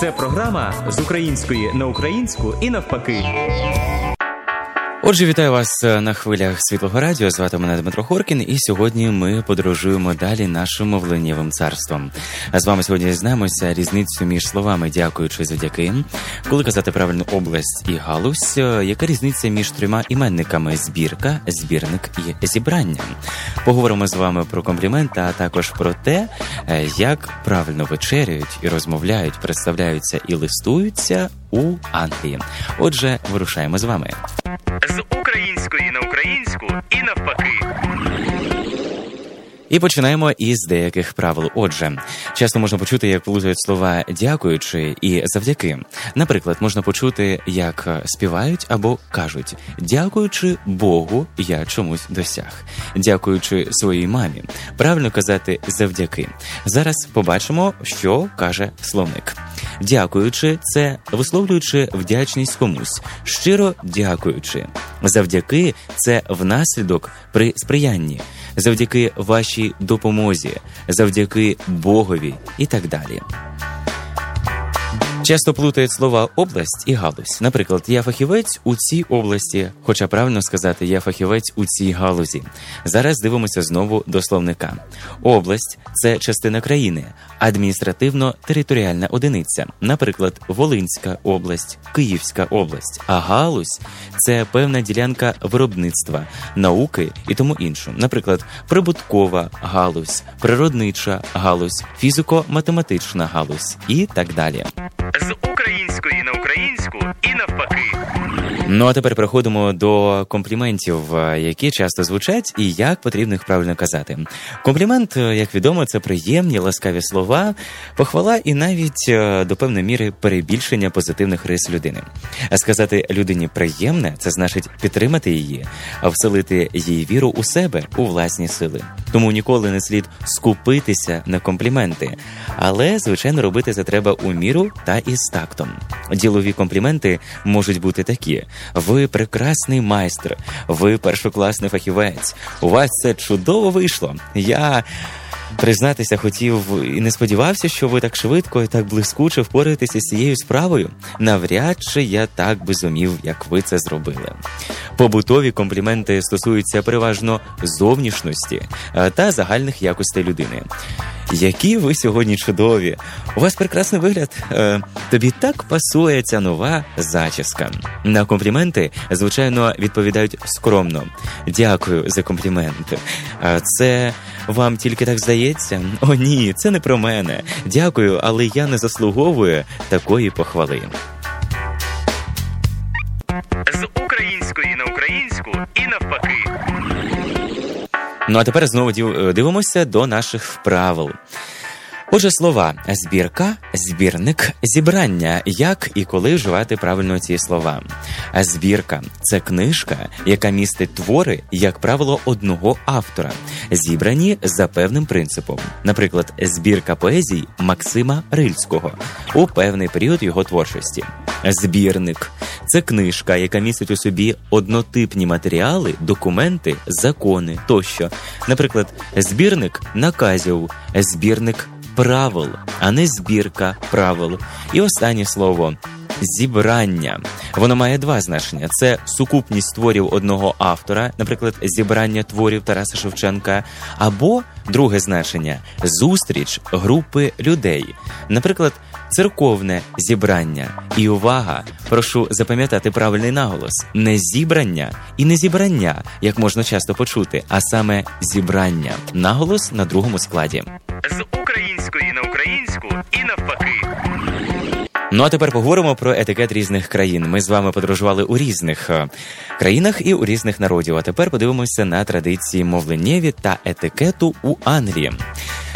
Це програма з української на українську і навпаки. Отже, вітаю вас е, на хвилях світлого радіо. Звати мене Дмитро Хоркін, і сьогодні ми подорожуємо далі нашим мовленнєвим царством. А з вами сьогодні знаємося різницю між словами дякуючи завдяки, коли казати правильну область і галузь. Е, яка різниця між трьома іменниками збірка, збірник і зібрання? Поговоримо з вами про компліменти, а також про те, е, як правильно вечеряють і розмовляють, представляються і листуються у Англії. Отже, вирушаємо з вами з української на українську і навпаки. І починаємо із деяких правил. Отже, часто можна почути, як плутають слова дякуючи і завдяки. Наприклад, можна почути, як співають або кажуть дякуючи Богу, я чомусь досяг, дякуючи своїй мамі. Правильно казати завдяки. Зараз побачимо, що каже словник. Дякуючи, це висловлюючи вдячність комусь, щиро дякуючи. Завдяки це внаслідок при сприянні, завдяки вашій допомозі, завдяки Богові і так далі. Часто плутають слова область і галузь. Наприклад, я фахівець у цій області, хоча правильно сказати, я фахівець у цій галузі. Зараз дивимося знову до словника. Область це частина країни, адміністративно-територіальна одиниця, наприклад, Волинська область, Київська область. А галузь це певна ділянка виробництва, науки і тому іншу. Наприклад, прибуткова галузь, природнича галузь, фізико-математична галузь і так далі з української на українську і навпаки. Ну а тепер переходимо до компліментів, е, які часто звучать, і як потрібно їх правильно казати. Комплімент, е, як відомо, це приємні, ласкаві слова, похвала і навіть е, до певної міри перебільшення позитивних рис людини. А сказати людині приємне це значить підтримати її, а вселити її віру у себе, у власні сили. Тому ніколи не слід скупитися на компліменти, але звичайно робити це треба у міру та із тактом. Ділові компліменти можуть бути такі: ви прекрасний майстер, ви першокласний фахівець. У вас це чудово вийшло. Я. Признатися, хотів і не сподівався, що ви так швидко і так блискуче впораєтеся з цією справою. Навряд чи я так би зумів, як ви це зробили. Побутові компліменти стосуються переважно зовнішності та загальних якостей людини. Які ви сьогодні чудові! У вас прекрасний вигляд. Е, тобі так пасує ця нова зачіска. На компліменти, звичайно, відповідають скромно. Дякую за комплімент. А це вам тільки так здається? О, ні, це не про мене. Дякую, але я не заслуговую такої похвали. Ну а тепер знову дивимося до наших правил. Отже, слова збірка, збірник, зібрання, як і коли вживати правильно ці слова. Збірка це книжка, яка містить твори, як правило, одного автора, зібрані за певним принципом, наприклад, збірка поезій Максима Рильського у певний період його творчості. Збірник це книжка, яка містить у собі однотипні матеріали, документи, закони тощо. Наприклад, збірник наказів, збірник правил, а не збірка правил. І останнє слово. Зібрання воно має два значення: це сукупність творів одного автора, наприклад, зібрання творів Тараса Шевченка, або друге значення зустріч групи людей, наприклад, церковне зібрання. І увага, прошу запам'ятати правильний наголос: не зібрання і не зібрання, як можна часто почути, а саме зібрання. Наголос на другому складі. З української на українську і навпаки. Ну а тепер поговоримо про етикет різних країн. Ми з вами подорожували у різних е, країнах і у різних народів. А тепер подивимося на традиції мовленнєві та етикету у Англії.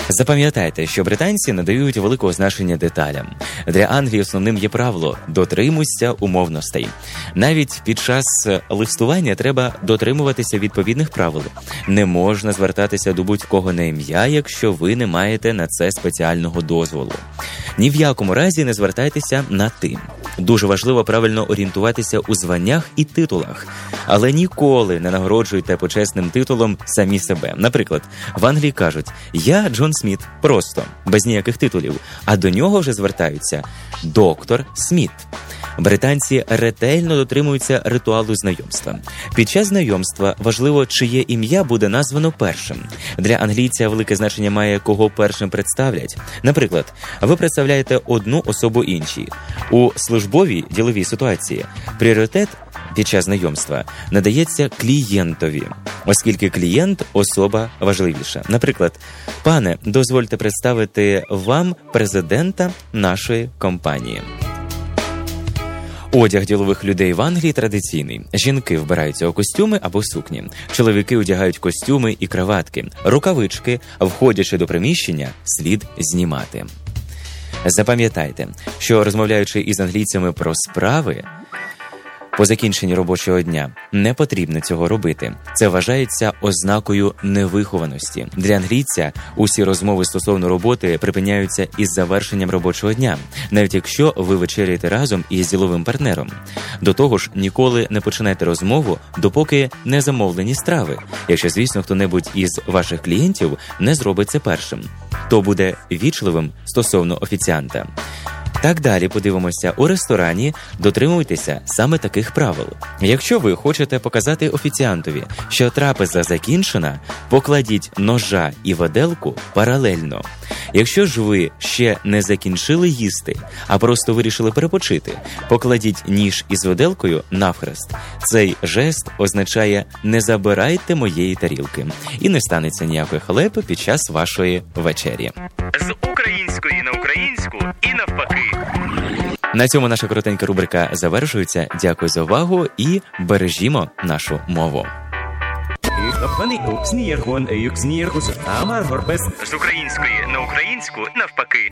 Запам'ятайте, що британці надають великого значення деталям. Для Англії основним є правило дотримуйся умовностей. Навіть під час листування треба дотримуватися відповідних правил. Не можна звертатися до будь-кого на ім'я, якщо ви не маєте на це спеціального дозволу. Ні в якому разі не звертайтеся на ти. Дуже важливо правильно орієнтуватися у званнях і титулах, але ніколи не нагороджуйте почесним титулом самі себе. Наприклад, в Англії кажуть: Я Джон Сміт, просто без ніяких титулів. А до нього вже звертаються доктор Сміт. Британці ретельно дотримуються ритуалу знайомства. Під час знайомства важливо, чиє ім'я буде названо першим. Для англійця велике значення має кого першим представлять. Наприклад, ви представляєте одну особу іншій у службовій діловій ситуації. Пріоритет під час знайомства надається клієнтові, оскільки клієнт особа важливіша. Наприклад, пане, дозвольте представити вам президента нашої компанії. Одяг ділових людей в Англії традиційний. Жінки вбираються у костюми або сукні. Чоловіки одягають костюми і краватки, рукавички, входячи до приміщення, слід знімати. Запам'ятайте, що розмовляючи із англійцями про справи, по закінченні робочого дня не потрібно цього робити. Це вважається ознакою невихованості. Для англійця усі розмови стосовно роботи припиняються із завершенням робочого дня, навіть якщо ви вечеряєте разом із діловим партнером. До того ж, ніколи не починайте розмову, допоки не замовлені страви. Якщо, звісно, хто-небудь із ваших клієнтів не зробить це першим, то буде вічливим стосовно офіціанта. Так далі подивимося у ресторані. Дотримуйтеся саме таких правил. Якщо ви хочете показати офіціантові, що трапеза закінчена, покладіть ножа і виделку паралельно. Якщо ж ви ще не закінчили їсти, а просто вирішили перепочити, покладіть ніж із виделкою навхрест. Цей жест означає не забирайте моєї тарілки, і не станеться ніякої халепи під час вашої вечері. З української на українську і навпаки. На цьому наша коротенька рубрика завершується. Дякую за увагу і бережімо нашу мову. З української на українську навпаки.